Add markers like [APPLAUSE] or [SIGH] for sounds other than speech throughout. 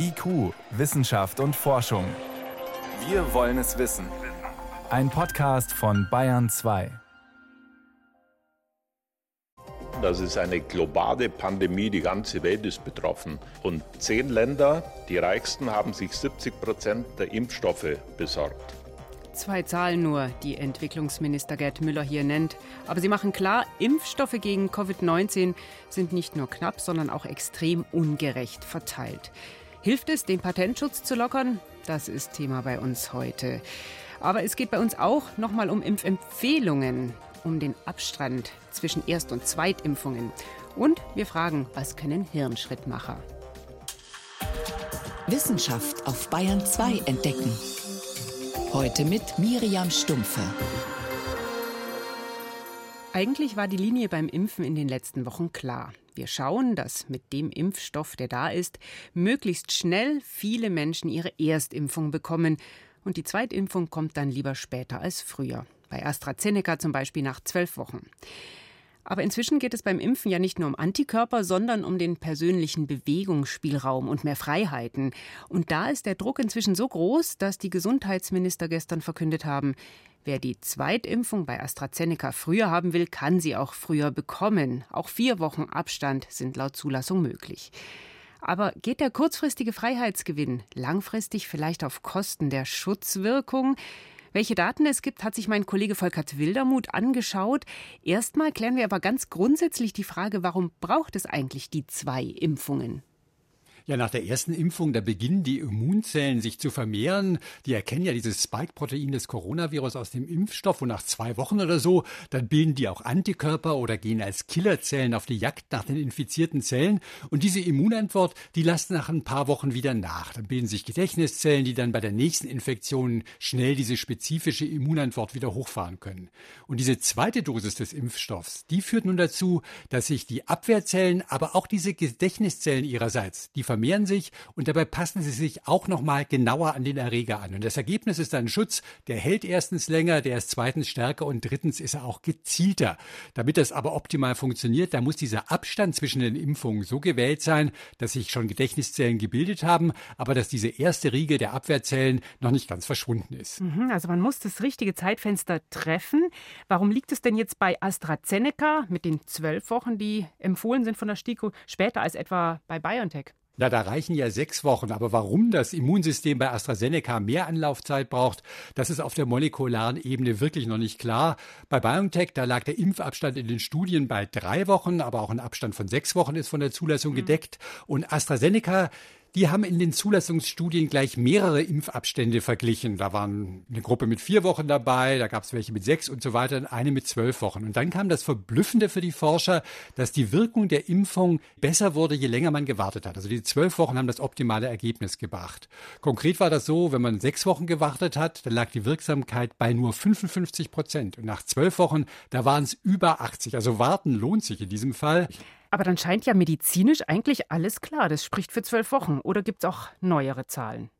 IQ, Wissenschaft und Forschung. Wir wollen es wissen. Ein Podcast von Bayern 2. Das ist eine globale Pandemie, die ganze Welt ist betroffen. Und zehn Länder, die reichsten, haben sich 70 Prozent der Impfstoffe besorgt. Zwei Zahlen nur, die Entwicklungsminister Gerd Müller hier nennt. Aber sie machen klar, Impfstoffe gegen Covid-19 sind nicht nur knapp, sondern auch extrem ungerecht verteilt. Hilft es, den Patentschutz zu lockern? Das ist Thema bei uns heute. Aber es geht bei uns auch nochmal um Impfempfehlungen, um den Abstand zwischen Erst- und Zweitimpfungen. Und wir fragen, was können Hirnschrittmacher? Wissenschaft auf Bayern 2 entdecken. Heute mit Miriam Stumpfe. Eigentlich war die Linie beim Impfen in den letzten Wochen klar. Wir schauen, dass mit dem Impfstoff, der da ist, möglichst schnell viele Menschen ihre Erstimpfung bekommen. Und die Zweitimpfung kommt dann lieber später als früher. Bei AstraZeneca zum Beispiel nach zwölf Wochen. Aber inzwischen geht es beim Impfen ja nicht nur um Antikörper, sondern um den persönlichen Bewegungsspielraum und mehr Freiheiten. Und da ist der Druck inzwischen so groß, dass die Gesundheitsminister gestern verkündet haben, Wer die Zweitimpfung bei AstraZeneca früher haben will, kann sie auch früher bekommen. Auch vier Wochen Abstand sind laut Zulassung möglich. Aber geht der kurzfristige Freiheitsgewinn langfristig vielleicht auf Kosten der Schutzwirkung? Welche Daten es gibt, hat sich mein Kollege Volkert Wildermuth angeschaut. Erstmal klären wir aber ganz grundsätzlich die Frage, warum braucht es eigentlich die zwei Impfungen? Ja, nach der ersten Impfung, da beginnen die Immunzellen sich zu vermehren. Die erkennen ja dieses Spike-Protein des Coronavirus aus dem Impfstoff und nach zwei Wochen oder so, dann bilden die auch Antikörper oder gehen als Killerzellen auf die Jagd nach den infizierten Zellen. Und diese Immunantwort, die lässt nach ein paar Wochen wieder nach. Dann bilden sich Gedächtniszellen, die dann bei der nächsten Infektion schnell diese spezifische Immunantwort wieder hochfahren können. Und diese zweite Dosis des Impfstoffs, die führt nun dazu, dass sich die Abwehrzellen, aber auch diese Gedächtniszellen ihrerseits, die vermehren sich und dabei passen sie sich auch noch mal genauer an den Erreger an. Und das Ergebnis ist ein Schutz, der hält erstens länger, der ist zweitens stärker und drittens ist er auch gezielter. Damit das aber optimal funktioniert, da muss dieser Abstand zwischen den Impfungen so gewählt sein, dass sich schon Gedächtniszellen gebildet haben, aber dass diese erste Riege der Abwehrzellen noch nicht ganz verschwunden ist. Mhm, also man muss das richtige Zeitfenster treffen. Warum liegt es denn jetzt bei AstraZeneca mit den zwölf Wochen, die empfohlen sind von der STIKO, später als etwa bei BioNTech? Na, da reichen ja sechs Wochen. Aber warum das Immunsystem bei AstraZeneca mehr Anlaufzeit braucht, das ist auf der molekularen Ebene wirklich noch nicht klar. Bei BioNTech, da lag der Impfabstand in den Studien bei drei Wochen, aber auch ein Abstand von sechs Wochen ist von der Zulassung mhm. gedeckt. Und AstraZeneca, die haben in den Zulassungsstudien gleich mehrere Impfabstände verglichen. Da waren eine Gruppe mit vier Wochen dabei, da gab es welche mit sechs und so weiter und eine mit zwölf Wochen. Und dann kam das Verblüffende für die Forscher, dass die Wirkung der Impfung besser wurde, je länger man gewartet hat. Also die zwölf Wochen haben das optimale Ergebnis gebracht. Konkret war das so, wenn man sechs Wochen gewartet hat, dann lag die Wirksamkeit bei nur 55 Prozent. Und nach zwölf Wochen, da waren es über 80. Also warten lohnt sich in diesem Fall. Aber dann scheint ja medizinisch eigentlich alles klar. Das spricht für zwölf Wochen. Oder gibt es auch neuere Zahlen?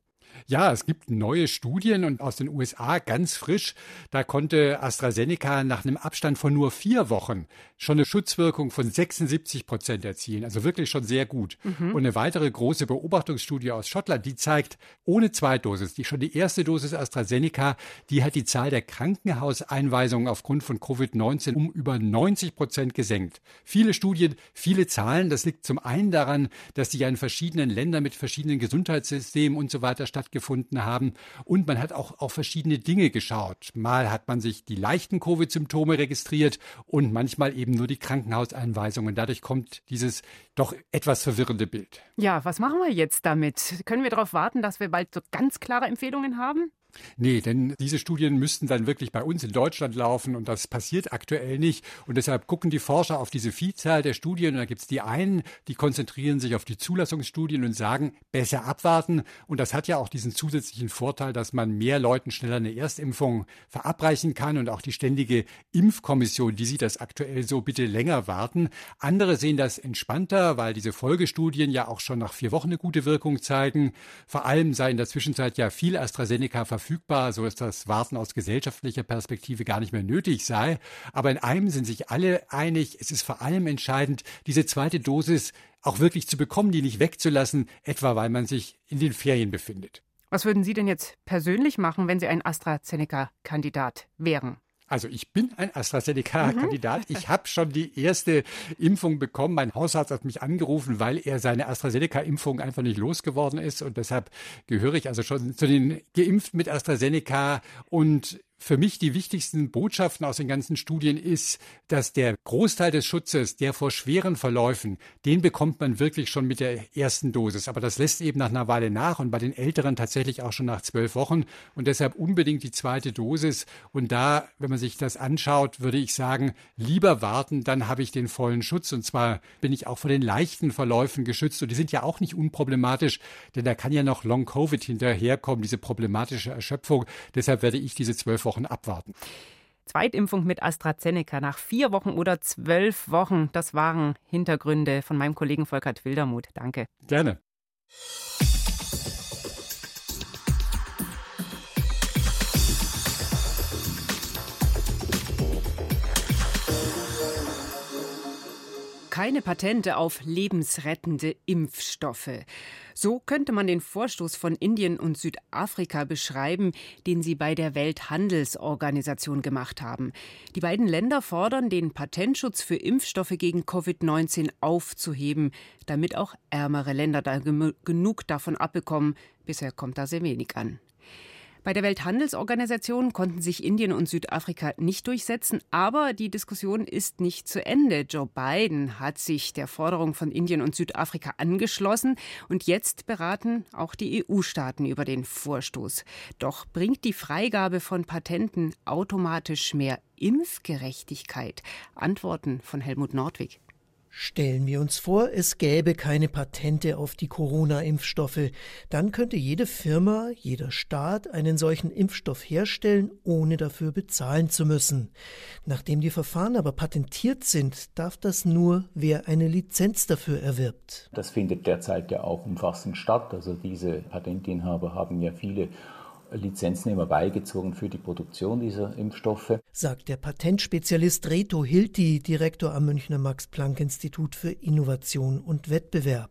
Ja, es gibt neue Studien und aus den USA ganz frisch. Da konnte AstraZeneca nach einem Abstand von nur vier Wochen schon eine Schutzwirkung von 76 Prozent erzielen. Also wirklich schon sehr gut. Mhm. Und eine weitere große Beobachtungsstudie aus Schottland, die zeigt, ohne Zweitdosis, die schon die erste Dosis AstraZeneca, die hat die Zahl der Krankenhauseinweisungen aufgrund von Covid-19 um über 90 Prozent gesenkt. Viele Studien, viele Zahlen. Das liegt zum einen daran, dass die ja in verschiedenen Ländern mit verschiedenen Gesundheitssystemen und so weiter stattgefunden haben. Und man hat auch auf verschiedene Dinge geschaut. Mal hat man sich die leichten Covid-Symptome registriert und manchmal eben nur die Krankenhauseinweisungen. Dadurch kommt dieses doch etwas verwirrende Bild. Ja, was machen wir jetzt damit? Können wir darauf warten, dass wir bald so ganz klare Empfehlungen haben? Nee, denn diese Studien müssten dann wirklich bei uns in Deutschland laufen und das passiert aktuell nicht. Und deshalb gucken die Forscher auf diese Vielzahl der Studien und da gibt es die einen, die konzentrieren sich auf die Zulassungsstudien und sagen, besser abwarten. Und das hat ja auch diesen zusätzlichen Vorteil, dass man mehr Leuten schneller eine Erstimpfung verabreichen kann und auch die ständige Impfkommission, die sieht das aktuell so, bitte länger warten. Andere sehen das entspannter, weil diese Folgestudien ja auch schon nach vier Wochen eine gute Wirkung zeigen. Vor allem sei in der Zwischenzeit ja viel AstraZeneca verfügbar verfügbar, so dass das Warten aus gesellschaftlicher Perspektive gar nicht mehr nötig sei. Aber in einem sind sich alle einig, es ist vor allem entscheidend, diese zweite Dosis auch wirklich zu bekommen, die nicht wegzulassen, etwa weil man sich in den Ferien befindet. Was würden Sie denn jetzt persönlich machen, wenn Sie ein AstraZeneca-Kandidat wären? Also ich bin ein AstraZeneca-Kandidat. Mhm. Ich habe schon die erste Impfung bekommen. Mein Hausarzt hat mich angerufen, weil er seine AstraZeneca-Impfung einfach nicht losgeworden ist. Und deshalb gehöre ich also schon zu den geimpft mit AstraZeneca. Und für mich die wichtigsten Botschaften aus den ganzen Studien ist, dass der Großteil des Schutzes, der vor schweren Verläufen, den bekommt man wirklich schon mit der ersten Dosis. Aber das lässt eben nach einer Weile nach und bei den Älteren tatsächlich auch schon nach zwölf Wochen. Und deshalb unbedingt die zweite Dosis. Und da, wenn man sich das anschaut, würde ich sagen, lieber warten, dann habe ich den vollen Schutz. Und zwar bin ich auch vor den leichten Verläufen geschützt. Und die sind ja auch nicht unproblematisch, denn da kann ja noch Long-Covid hinterherkommen, diese problematische Erschöpfung. Deshalb werde ich diese zwölf Wochen abwarten. Zweitimpfung mit AstraZeneca nach vier Wochen oder zwölf Wochen. Das waren Hintergründe von meinem Kollegen Volkert Wildermuth. Danke. Gerne. keine Patente auf lebensrettende Impfstoffe. So könnte man den Vorstoß von Indien und Südafrika beschreiben, den sie bei der Welthandelsorganisation gemacht haben. Die beiden Länder fordern, den Patentschutz für Impfstoffe gegen Covid-19 aufzuheben, damit auch ärmere Länder da genug davon abbekommen. Bisher kommt da sehr wenig an. Bei der Welthandelsorganisation konnten sich Indien und Südafrika nicht durchsetzen, aber die Diskussion ist nicht zu Ende. Joe Biden hat sich der Forderung von Indien und Südafrika angeschlossen und jetzt beraten auch die EU-Staaten über den Vorstoß. Doch bringt die Freigabe von Patenten automatisch mehr Impfgerechtigkeit? Antworten von Helmut Nordwig. Stellen wir uns vor, es gäbe keine Patente auf die Corona-Impfstoffe, dann könnte jede Firma, jeder Staat einen solchen Impfstoff herstellen, ohne dafür bezahlen zu müssen. Nachdem die Verfahren aber patentiert sind, darf das nur, wer eine Lizenz dafür erwirbt. Das findet derzeit ja auch umfassend statt. Also diese Patentinhaber haben ja viele Lizenznehmer beigezogen für die Produktion dieser Impfstoffe. Sagt der Patentspezialist Reto Hilti, Direktor am Münchner Max-Planck-Institut für Innovation und Wettbewerb.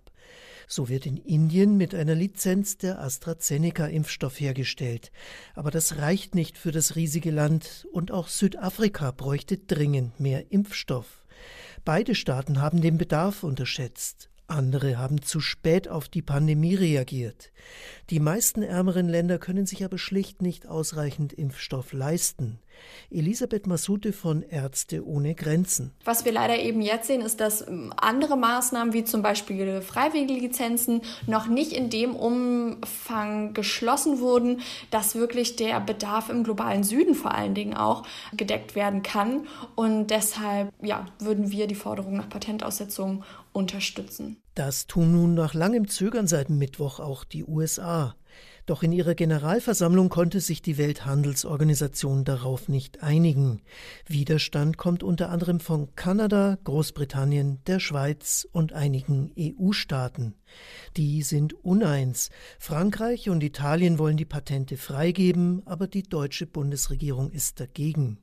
So wird in Indien mit einer Lizenz der AstraZeneca-Impfstoff hergestellt. Aber das reicht nicht für das riesige Land und auch Südafrika bräuchte dringend mehr Impfstoff. Beide Staaten haben den Bedarf unterschätzt. Andere haben zu spät auf die Pandemie reagiert. Die meisten ärmeren Länder können sich aber schlicht nicht ausreichend Impfstoff leisten. Elisabeth Masute von Ärzte ohne Grenzen. Was wir leider eben jetzt sehen, ist, dass ähm, andere Maßnahmen wie zum Beispiel freiwillige Lizenzen noch nicht in dem Umfang geschlossen wurden, dass wirklich der Bedarf im globalen Süden vor allen Dingen auch gedeckt werden kann. Und deshalb ja, würden wir die Forderung nach Patentaussetzung unterstützen. Das tun nun nach langem Zögern seit Mittwoch auch die USA. Doch in ihrer Generalversammlung konnte sich die Welthandelsorganisation darauf nicht einigen. Widerstand kommt unter anderem von Kanada, Großbritannien, der Schweiz und einigen EU-Staaten. Die sind uneins. Frankreich und Italien wollen die Patente freigeben, aber die deutsche Bundesregierung ist dagegen.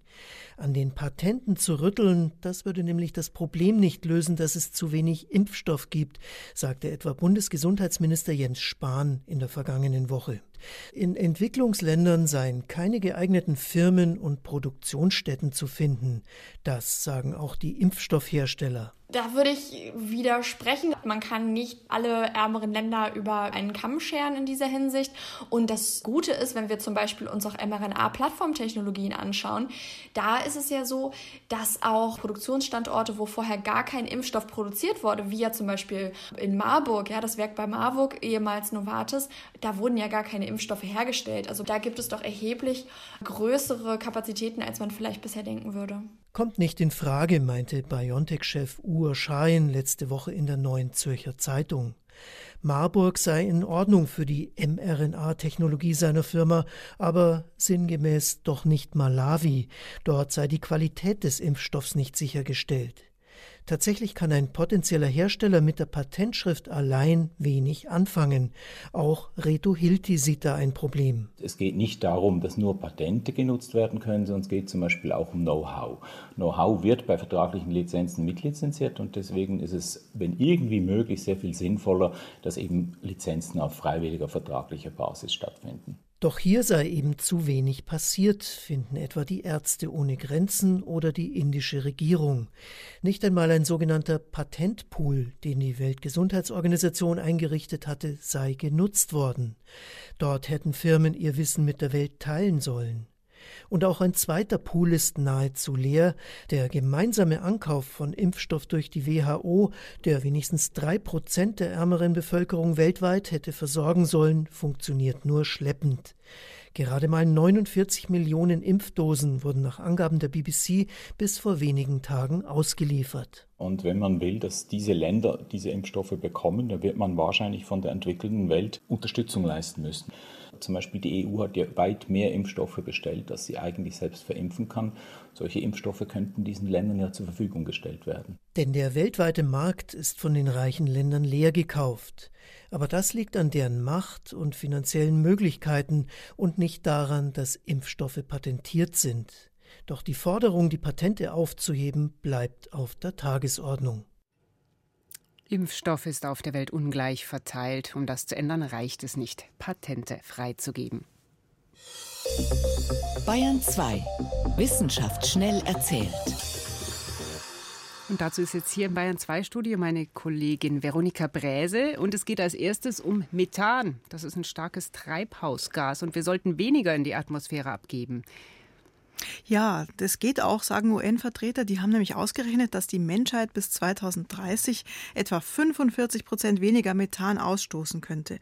An den Patenten zu rütteln, das würde nämlich das Problem nicht lösen, dass es zu wenig Impfstoff gibt, sagte etwa Bundesgesundheitsminister Jens Spahn in der vergangenen Woche. In Entwicklungsländern seien keine geeigneten Firmen und Produktionsstätten zu finden. Das sagen auch die Impfstoffhersteller. Da würde ich widersprechen. Man kann nicht alle ärmeren Länder über einen Kamm scheren in dieser Hinsicht. Und das Gute ist, wenn wir zum Beispiel uns auch mRNA-Plattformtechnologien anschauen, da ist es ja so, dass auch Produktionsstandorte, wo vorher gar kein Impfstoff produziert wurde, wie ja zum Beispiel in Marburg, ja, das Werk bei Marburg, ehemals Novartis, da wurden ja gar keine Impfstoffe hergestellt. Also da gibt es doch erheblich größere Kapazitäten, als man vielleicht bisher denken würde. Kommt nicht in Frage, meinte BioNTech-Chef Uwe Schein letzte Woche in der Neuen Zürcher Zeitung. Marburg sei in Ordnung für die mRNA-Technologie seiner Firma, aber sinngemäß doch nicht Malawi. Dort sei die Qualität des Impfstoffs nicht sichergestellt. Tatsächlich kann ein potenzieller Hersteller mit der Patentschrift allein wenig anfangen. Auch Reto Hilti sieht da ein Problem. Es geht nicht darum, dass nur Patente genutzt werden können, sondern es geht zum Beispiel auch um Know-how. Know-how wird bei vertraglichen Lizenzen mitlizenziert und deswegen ist es, wenn irgendwie möglich, sehr viel sinnvoller, dass eben Lizenzen auf freiwilliger vertraglicher Basis stattfinden. Doch hier sei eben zu wenig passiert, finden etwa die Ärzte ohne Grenzen oder die indische Regierung. Nicht einmal ein sogenannter Patentpool, den die Weltgesundheitsorganisation eingerichtet hatte, sei genutzt worden. Dort hätten Firmen ihr Wissen mit der Welt teilen sollen. Und auch ein zweiter Pool ist nahezu leer. Der gemeinsame Ankauf von Impfstoff durch die WHO, der wenigstens drei Prozent der ärmeren Bevölkerung weltweit hätte versorgen sollen, funktioniert nur schleppend. Gerade mal 49 Millionen Impfdosen wurden nach Angaben der BBC bis vor wenigen Tagen ausgeliefert. Und wenn man will, dass diese Länder diese Impfstoffe bekommen, dann wird man wahrscheinlich von der entwickelten Welt Unterstützung leisten müssen. Zum Beispiel die EU hat ja weit mehr Impfstoffe bestellt, als sie eigentlich selbst verimpfen kann. Solche Impfstoffe könnten diesen Ländern ja zur Verfügung gestellt werden. Denn der weltweite Markt ist von den reichen Ländern leer gekauft. Aber das liegt an deren Macht und finanziellen Möglichkeiten und nicht daran, dass Impfstoffe patentiert sind. Doch die Forderung, die Patente aufzuheben, bleibt auf der Tagesordnung. Impfstoff ist auf der Welt ungleich verteilt. Um das zu ändern, reicht es nicht, Patente freizugeben. Bayern 2. Wissenschaft schnell erzählt. Und dazu ist jetzt hier im Bayern 2 Studio meine Kollegin Veronika Bräse. Und es geht als erstes um Methan. Das ist ein starkes Treibhausgas und wir sollten weniger in die Atmosphäre abgeben. Ja, das geht auch, sagen UN-Vertreter. Die haben nämlich ausgerechnet, dass die Menschheit bis 2030 etwa 45 Prozent weniger Methan ausstoßen könnte.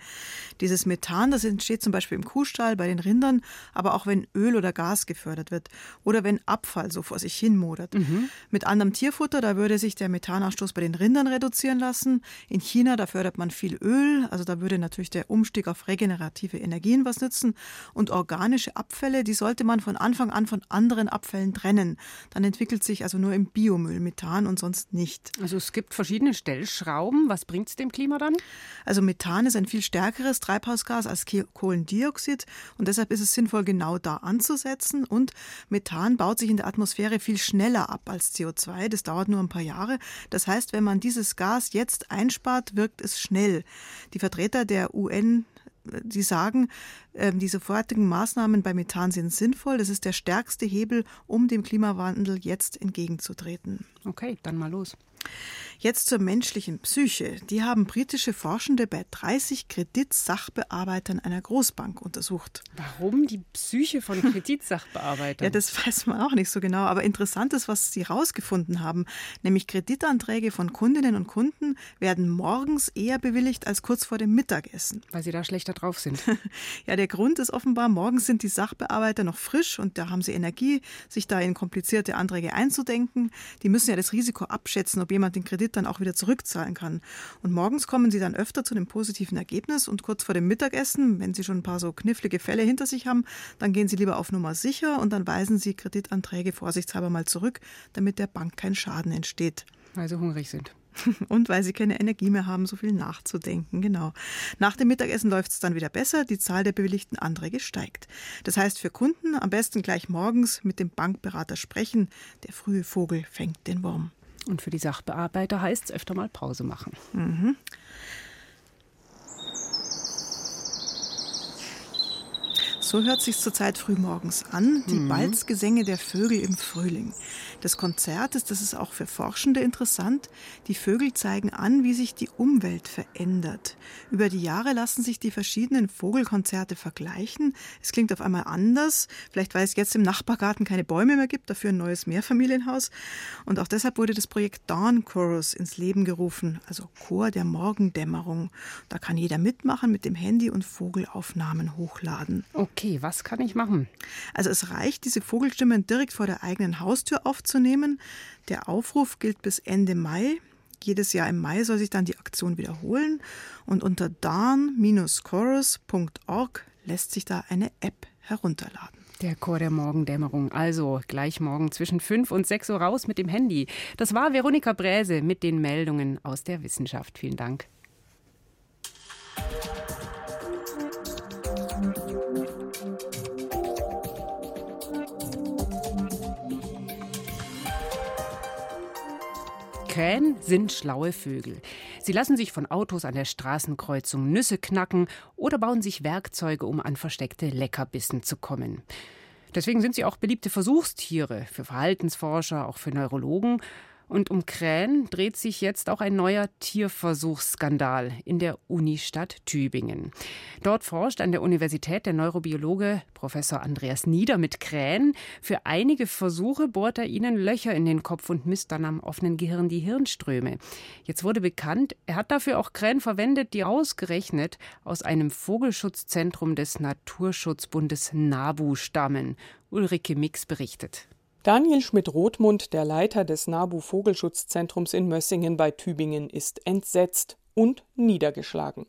Dieses Methan, das entsteht zum Beispiel im Kuhstall, bei den Rindern, aber auch wenn Öl oder Gas gefördert wird oder wenn Abfall so vor sich hin modert. Mhm. Mit anderem Tierfutter, da würde sich der Methanausstoß bei den Rindern reduzieren lassen. In China, da fördert man viel Öl, also da würde natürlich der Umstieg auf regenerative Energien was nützen. Und organische Abfälle, die sollte man von Anfang an von anderen Abfällen trennen. Dann entwickelt sich also nur im Biomüll Methan und sonst nicht. Also es gibt verschiedene Stellschrauben. Was bringt es dem Klima dann? Also Methan ist ein viel stärkeres Treibhausgas als Kohlendioxid und deshalb ist es sinnvoll, genau da anzusetzen. Und Methan baut sich in der Atmosphäre viel schneller ab als CO2. Das dauert nur ein paar Jahre. Das heißt, wenn man dieses Gas jetzt einspart, wirkt es schnell. Die Vertreter der UN die sagen, ähm, die sofortigen Maßnahmen bei Methan sind sinnvoll. Das ist der stärkste Hebel, um dem Klimawandel jetzt entgegenzutreten. Okay, dann mal los. Jetzt zur menschlichen Psyche. Die haben britische Forschende bei 30 Kreditsachbearbeitern einer Großbank untersucht. Warum die Psyche von [LAUGHS] Kreditsachbearbeitern? ja, das weiß man auch nicht so genau. Aber interessant ist, was sie herausgefunden haben. Nämlich Kreditanträge von Kundinnen und Kunden werden morgens eher bewilligt als kurz vor dem Mittagessen. Weil sie da schlechter drauf sind. [LAUGHS] ja, der Grund ist offenbar, morgens sind die Sachbearbeiter noch frisch und da haben sie Energie, sich da in komplizierte Anträge einzudenken. Die müssen ja das Risiko abschätzen, ob jemand den Kredit dann auch wieder zurückzahlen kann. Und morgens kommen sie dann öfter zu dem positiven Ergebnis und kurz vor dem Mittagessen, wenn sie schon ein paar so knifflige Fälle hinter sich haben, dann gehen sie lieber auf Nummer sicher und dann weisen sie Kreditanträge vorsichtshalber mal zurück, damit der Bank kein Schaden entsteht. Weil sie hungrig sind. [LAUGHS] Und weil sie keine Energie mehr haben, so viel nachzudenken. Genau. Nach dem Mittagessen läuft es dann wieder besser. Die Zahl der bewilligten Anträge steigt. Das heißt für Kunden am besten gleich morgens mit dem Bankberater sprechen. Der frühe Vogel fängt den Wurm. Und für die Sachbearbeiter heißt es öfter mal Pause machen. Mhm. So hört sich zurzeit frühmorgens an, die mhm. Balzgesänge der Vögel im Frühling. Das Konzert ist, das ist auch für Forschende interessant. Die Vögel zeigen an, wie sich die Umwelt verändert. Über die Jahre lassen sich die verschiedenen Vogelkonzerte vergleichen. Es klingt auf einmal anders, vielleicht weil es jetzt im Nachbargarten keine Bäume mehr gibt, dafür ein neues Mehrfamilienhaus. Und auch deshalb wurde das Projekt Dawn Chorus ins Leben gerufen, also Chor der Morgendämmerung. Da kann jeder mitmachen mit dem Handy und Vogelaufnahmen hochladen. Okay, was kann ich machen? Also es reicht, diese Vogelstimmen direkt vor der eigenen Haustür aufzunehmen. Der Aufruf gilt bis Ende Mai. Jedes Jahr im Mai soll sich dann die Aktion wiederholen und unter darn-chorus.org lässt sich da eine App herunterladen. Der Chor der Morgendämmerung. Also gleich morgen zwischen 5 und 6 Uhr raus mit dem Handy. Das war Veronika Bräse mit den Meldungen aus der Wissenschaft. Vielen Dank. Krähen sind schlaue Vögel. Sie lassen sich von Autos an der Straßenkreuzung Nüsse knacken oder bauen sich Werkzeuge, um an versteckte Leckerbissen zu kommen. Deswegen sind sie auch beliebte Versuchstiere für Verhaltensforscher, auch für Neurologen und um Krähen dreht sich jetzt auch ein neuer Tierversuchsskandal in der Unistadt Tübingen. Dort forscht an der Universität der Neurobiologe Professor Andreas Nieder mit Krähen. Für einige Versuche bohrt er ihnen Löcher in den Kopf und misst dann am offenen Gehirn die Hirnströme. Jetzt wurde bekannt, er hat dafür auch Krähen verwendet, die ausgerechnet aus einem Vogelschutzzentrum des Naturschutzbundes NABU stammen. Ulrike Mix berichtet. Daniel Schmidt-Rothmund, der Leiter des NABU Vogelschutzzentrums in Mössingen bei Tübingen, ist entsetzt und niedergeschlagen.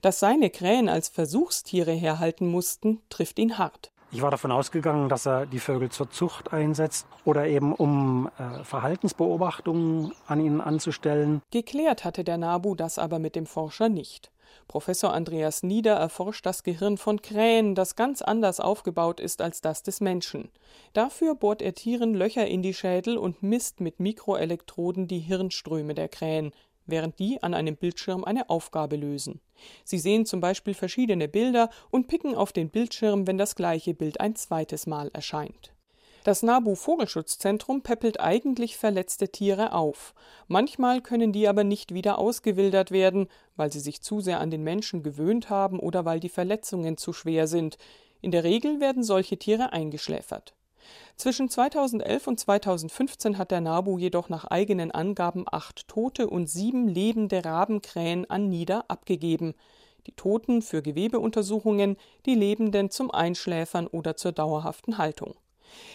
Dass seine Krähen als Versuchstiere herhalten mussten, trifft ihn hart. Ich war davon ausgegangen, dass er die Vögel zur Zucht einsetzt oder eben um äh, Verhaltensbeobachtungen an ihnen anzustellen. Geklärt hatte der NABU das aber mit dem Forscher nicht. Professor Andreas Nieder erforscht das Gehirn von Krähen, das ganz anders aufgebaut ist als das des Menschen. Dafür bohrt er Tieren Löcher in die Schädel und misst mit Mikroelektroden die Hirnströme der Krähen, während die an einem Bildschirm eine Aufgabe lösen. Sie sehen zum Beispiel verschiedene Bilder und picken auf den Bildschirm, wenn das gleiche Bild ein zweites Mal erscheint. Das Nabu Vogelschutzzentrum peppelt eigentlich verletzte Tiere auf. Manchmal können die aber nicht wieder ausgewildert werden, weil sie sich zu sehr an den Menschen gewöhnt haben oder weil die Verletzungen zu schwer sind. In der Regel werden solche Tiere eingeschläfert. Zwischen 2011 und 2015 hat der NABU jedoch nach eigenen Angaben acht tote und sieben lebende Rabenkrähen an Nieder abgegeben. Die Toten für Gewebeuntersuchungen, die Lebenden zum Einschläfern oder zur dauerhaften Haltung.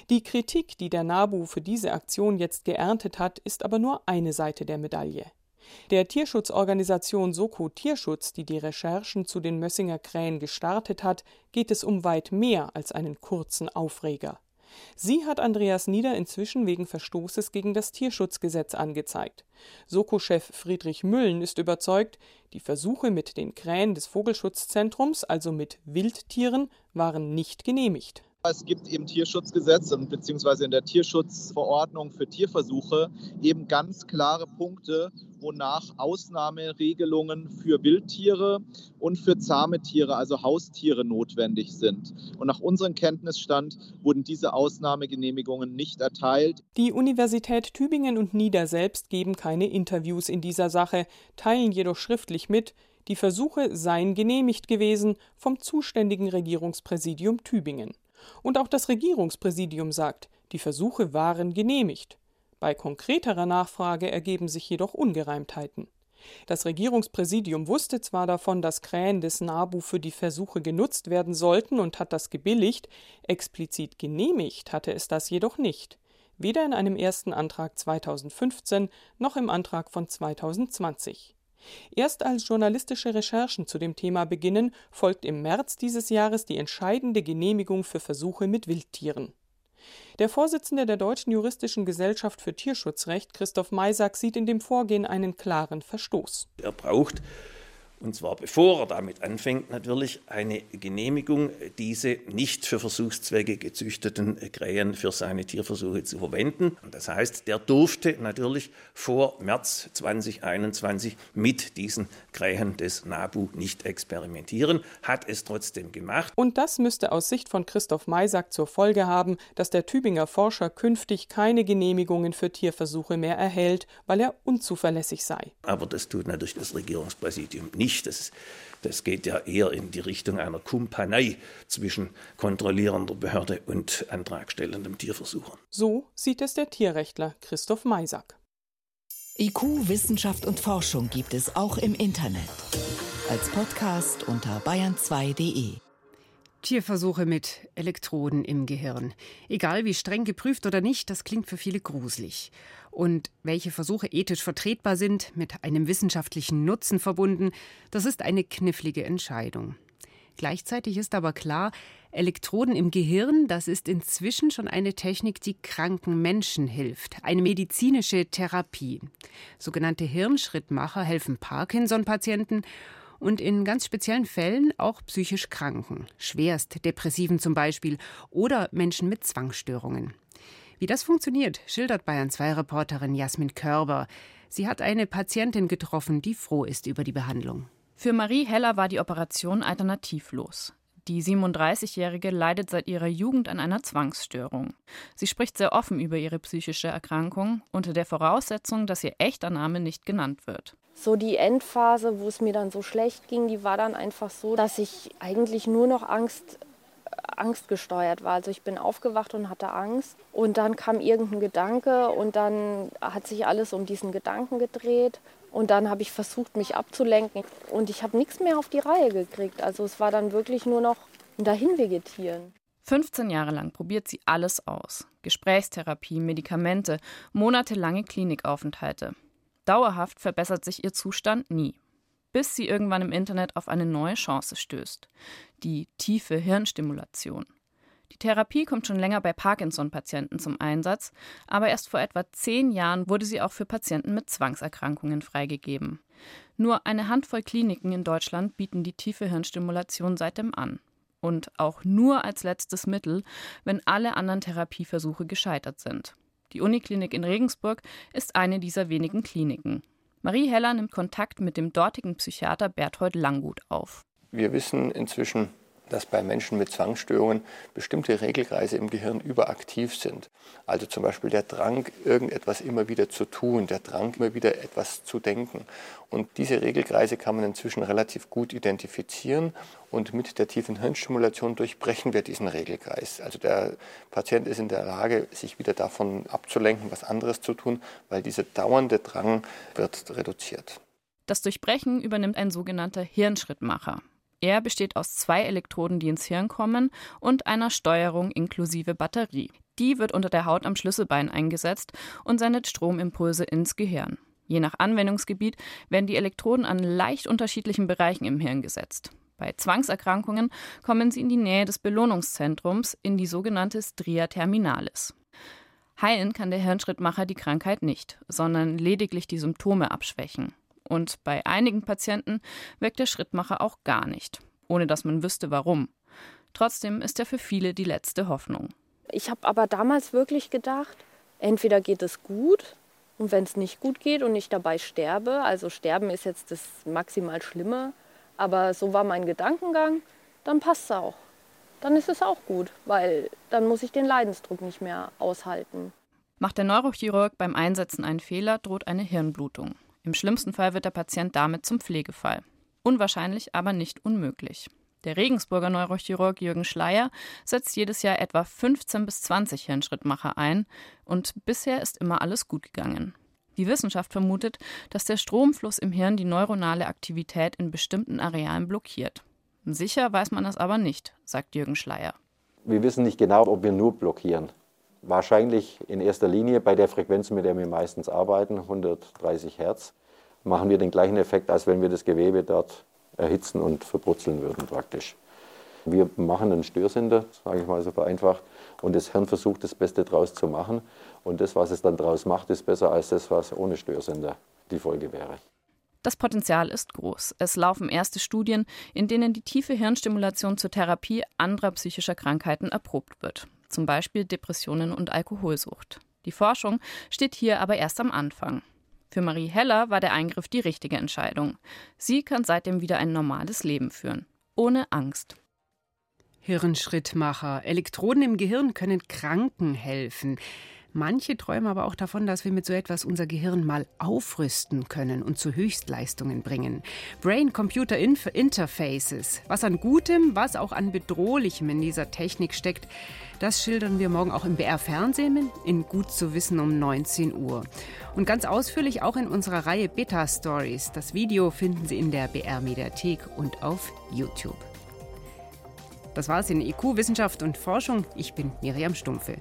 Die Kritik, die der NABU für diese Aktion jetzt geerntet hat, ist aber nur eine Seite der Medaille. Der Tierschutzorganisation Soko Tierschutz, die die Recherchen zu den Mössinger Krähen gestartet hat, geht es um weit mehr als einen kurzen Aufreger. Sie hat Andreas Nieder inzwischen wegen Verstoßes gegen das Tierschutzgesetz angezeigt. Soko-Chef Friedrich Müllen ist überzeugt, die Versuche mit den Krähen des Vogelschutzzentrums, also mit Wildtieren, waren nicht genehmigt. Es gibt im Tierschutzgesetz beziehungsweise in der Tierschutzverordnung für Tierversuche eben ganz klare Punkte, wonach Ausnahmeregelungen für Wildtiere und für zahme Tiere, also Haustiere, notwendig sind. Und nach unserem Kenntnisstand wurden diese Ausnahmegenehmigungen nicht erteilt. Die Universität Tübingen und Nieder selbst geben keine Interviews in dieser Sache, teilen jedoch schriftlich mit, die Versuche seien genehmigt gewesen vom zuständigen Regierungspräsidium Tübingen. Und auch das Regierungspräsidium sagt, die Versuche waren genehmigt. Bei konkreterer Nachfrage ergeben sich jedoch Ungereimtheiten. Das Regierungspräsidium wusste zwar davon, dass Krähen des NABU für die Versuche genutzt werden sollten und hat das gebilligt, explizit genehmigt hatte es das jedoch nicht, weder in einem ersten Antrag 2015 noch im Antrag von 2020. Erst als journalistische Recherchen zu dem Thema beginnen, folgt im März dieses Jahres die entscheidende Genehmigung für Versuche mit Wildtieren. Der Vorsitzende der Deutschen Juristischen Gesellschaft für Tierschutzrecht, Christoph Maysack, sieht in dem Vorgehen einen klaren Verstoß. Er braucht und zwar bevor er damit anfängt, natürlich eine Genehmigung, diese nicht für Versuchszwecke gezüchteten Krähen für seine Tierversuche zu verwenden. Und das heißt, der durfte natürlich vor März 2021 mit diesen Krähen des NABU nicht experimentieren, hat es trotzdem gemacht. Und das müsste aus Sicht von Christoph Maysack zur Folge haben, dass der Tübinger Forscher künftig keine Genehmigungen für Tierversuche mehr erhält, weil er unzuverlässig sei. Aber das tut natürlich das Regierungspräsidium nicht. Das, das geht ja eher in die Richtung einer Kumpanei zwischen kontrollierender Behörde und antragstellendem Tierversucher. So sieht es der Tierrechtler Christoph Maysack. IQ, Wissenschaft und Forschung gibt es auch im Internet. Als Podcast unter bayern2.de. Tierversuche mit Elektroden im Gehirn. Egal wie streng geprüft oder nicht, das klingt für viele gruselig. Und welche Versuche ethisch vertretbar sind, mit einem wissenschaftlichen Nutzen verbunden, das ist eine knifflige Entscheidung. Gleichzeitig ist aber klar, Elektroden im Gehirn, das ist inzwischen schon eine Technik, die kranken Menschen hilft. Eine medizinische Therapie. Sogenannte Hirnschrittmacher helfen Parkinson-Patienten und in ganz speziellen Fällen auch psychisch Kranken, schwerst Depressiven zum Beispiel oder Menschen mit Zwangsstörungen. Wie das funktioniert, schildert Bayern 2 Reporterin Jasmin Körber. Sie hat eine Patientin getroffen, die froh ist über die Behandlung. Für Marie Heller war die Operation alternativlos. Die 37-Jährige leidet seit ihrer Jugend an einer Zwangsstörung. Sie spricht sehr offen über ihre psychische Erkrankung, unter der Voraussetzung, dass ihr echter Name nicht genannt wird. So die Endphase, wo es mir dann so schlecht ging, die war dann einfach so, dass ich eigentlich nur noch Angst angstgesteuert war. Also ich bin aufgewacht und hatte Angst und dann kam irgendein Gedanke und dann hat sich alles um diesen Gedanken gedreht und dann habe ich versucht, mich abzulenken und ich habe nichts mehr auf die Reihe gekriegt. Also es war dann wirklich nur noch ein Dahinvegetieren. 15 Jahre lang probiert sie alles aus. Gesprächstherapie, Medikamente, monatelange Klinikaufenthalte. Dauerhaft verbessert sich ihr Zustand nie, bis sie irgendwann im Internet auf eine neue Chance stößt. Die tiefe Hirnstimulation. Die Therapie kommt schon länger bei Parkinson-Patienten zum Einsatz, aber erst vor etwa zehn Jahren wurde sie auch für Patienten mit Zwangserkrankungen freigegeben. Nur eine Handvoll Kliniken in Deutschland bieten die tiefe Hirnstimulation seitdem an. Und auch nur als letztes Mittel, wenn alle anderen Therapieversuche gescheitert sind. Die Uniklinik in Regensburg ist eine dieser wenigen Kliniken. Marie Heller nimmt Kontakt mit dem dortigen Psychiater Berthold Langgut auf. Wir wissen inzwischen, dass bei Menschen mit Zwangsstörungen bestimmte Regelkreise im Gehirn überaktiv sind. Also zum Beispiel der Drang, irgendetwas immer wieder zu tun, der Drang, immer wieder etwas zu denken. Und diese Regelkreise kann man inzwischen relativ gut identifizieren und mit der tiefen Hirnstimulation durchbrechen wir diesen Regelkreis. Also der Patient ist in der Lage, sich wieder davon abzulenken, was anderes zu tun, weil dieser dauernde Drang wird reduziert. Das Durchbrechen übernimmt ein sogenannter Hirnschrittmacher. Er besteht aus zwei Elektroden, die ins Hirn kommen, und einer Steuerung inklusive Batterie. Die wird unter der Haut am Schlüsselbein eingesetzt und sendet Stromimpulse ins Gehirn. Je nach Anwendungsgebiet werden die Elektroden an leicht unterschiedlichen Bereichen im Hirn gesetzt. Bei Zwangserkrankungen kommen sie in die Nähe des Belohnungszentrums, in die sogenannte Stria terminalis. Heilen kann der Hirnschrittmacher die Krankheit nicht, sondern lediglich die Symptome abschwächen. Und bei einigen Patienten wirkt der Schrittmacher auch gar nicht, ohne dass man wüsste warum. Trotzdem ist er für viele die letzte Hoffnung. Ich habe aber damals wirklich gedacht, entweder geht es gut und wenn es nicht gut geht und ich dabei sterbe, also sterben ist jetzt das maximal Schlimme, aber so war mein Gedankengang, dann passt es auch. Dann ist es auch gut, weil dann muss ich den Leidensdruck nicht mehr aushalten. Macht der Neurochirurg beim Einsetzen einen Fehler, droht eine Hirnblutung. Im schlimmsten Fall wird der Patient damit zum Pflegefall. Unwahrscheinlich, aber nicht unmöglich. Der Regensburger Neurochirurg Jürgen Schleier setzt jedes Jahr etwa 15 bis 20 Hirnschrittmacher ein und bisher ist immer alles gut gegangen. Die Wissenschaft vermutet, dass der Stromfluss im Hirn die neuronale Aktivität in bestimmten Arealen blockiert. Sicher weiß man das aber nicht, sagt Jürgen Schleier. Wir wissen nicht genau, ob wir nur blockieren. Wahrscheinlich in erster Linie bei der Frequenz, mit der wir meistens arbeiten, 130 Hertz, machen wir den gleichen Effekt, als wenn wir das Gewebe dort erhitzen und verbrutzeln würden praktisch. Wir machen einen Störsender, sage ich mal so vereinfacht, und das Hirn versucht das Beste daraus zu machen. Und das, was es dann daraus macht, ist besser als das, was ohne Störsender die Folge wäre. Das Potenzial ist groß. Es laufen erste Studien, in denen die tiefe Hirnstimulation zur Therapie anderer psychischer Krankheiten erprobt wird zum Beispiel Depressionen und Alkoholsucht. Die Forschung steht hier aber erst am Anfang. Für Marie Heller war der Eingriff die richtige Entscheidung. Sie kann seitdem wieder ein normales Leben führen, ohne Angst. Hirnschrittmacher. Elektroden im Gehirn können Kranken helfen. Manche träumen aber auch davon, dass wir mit so etwas unser Gehirn mal aufrüsten können und zu Höchstleistungen bringen. Brain-Computer Interfaces. Was an Gutem, was auch an Bedrohlichem in dieser Technik steckt, das schildern wir morgen auch im BR-Fernsehen in Gut zu wissen um 19 Uhr. Und ganz ausführlich auch in unserer Reihe Beta Stories. Das Video finden Sie in der BR-Mediathek und auf YouTube. Das war es in IQ, Wissenschaft und Forschung. Ich bin Miriam Stumpfe.